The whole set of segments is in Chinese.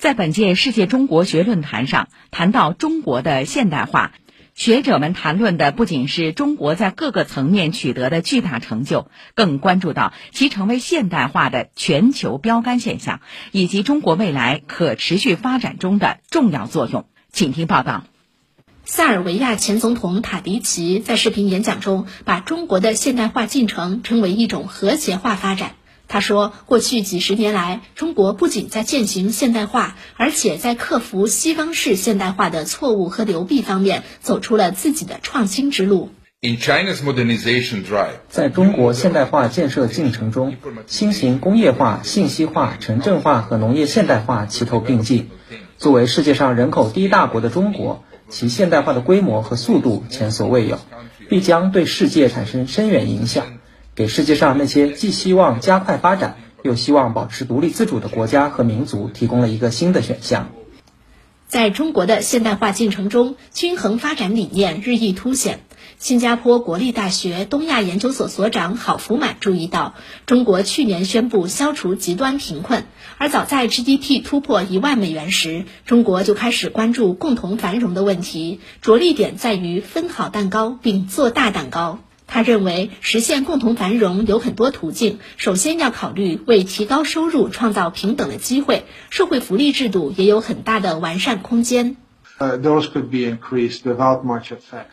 在本届世界中国学论坛上，谈到中国的现代化，学者们谈论的不仅是中国在各个层面取得的巨大成就，更关注到其成为现代化的全球标杆现象，以及中国未来可持续发展中的重要作用。请听报道。塞尔维亚前总统塔迪奇在视频演讲中，把中国的现代化进程称为一种和谐化发展。他说，过去几十年来，中国不仅在践行现代化，而且在克服西方式现代化的错误和流弊方面，走出了自己的创新之路。在中国现代化建设进程中，新型工业化、信息化、城镇化和农业现代化齐头并进。作为世界上人口第一大国的中国，其现代化的规模和速度前所未有，必将对世界产生深远影响。给世界上那些既希望加快发展，又希望保持独立自主的国家和民族提供了一个新的选项。在中国的现代化进程中，均衡发展理念日益凸显。新加坡国立大学东亚研究所所长郝福满注意到，中国去年宣布消除极端贫困，而早在 GDP 突破一万美元时，中国就开始关注共同繁荣的问题，着力点在于分好蛋糕并做大蛋糕。他认为，实现共同繁荣有很多途径。首先要考虑为提高收入创造平等的机会，社会福利制度也有很大的完善空间。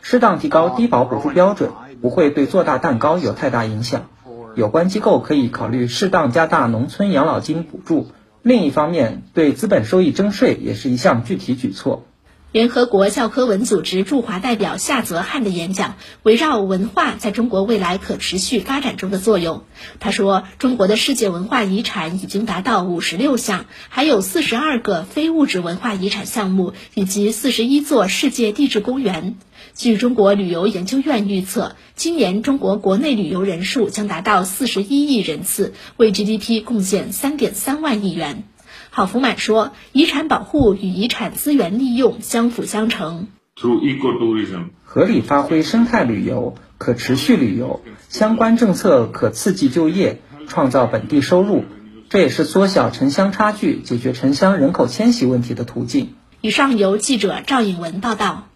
适当提高低保补助标准，不会对做大蛋糕有太大影响。有关机构可以考虑适当加大农村养老金补助。另一方面，对资本收益征税也是一项具体举措。联合国教科文组织驻华代表夏泽汉的演讲围绕文化在中国未来可持续发展中的作用。他说，中国的世界文化遗产已经达到五十六项，还有四十二个非物质文化遗产项目，以及四十一座世界地质公园。据中国旅游研究院预测，今年中国国内旅游人数将达到四十一亿人次，为 GDP 贡献三点三万亿元。郝福满说：“遗产保护与遗产资源利用相辅相成。合理发挥生态旅游、可持续旅游相关政策，可刺激就业，创造本地收入，这也是缩小城乡差距、解决城乡人口迁徙问题的途径。”以上由记者赵颖文报道。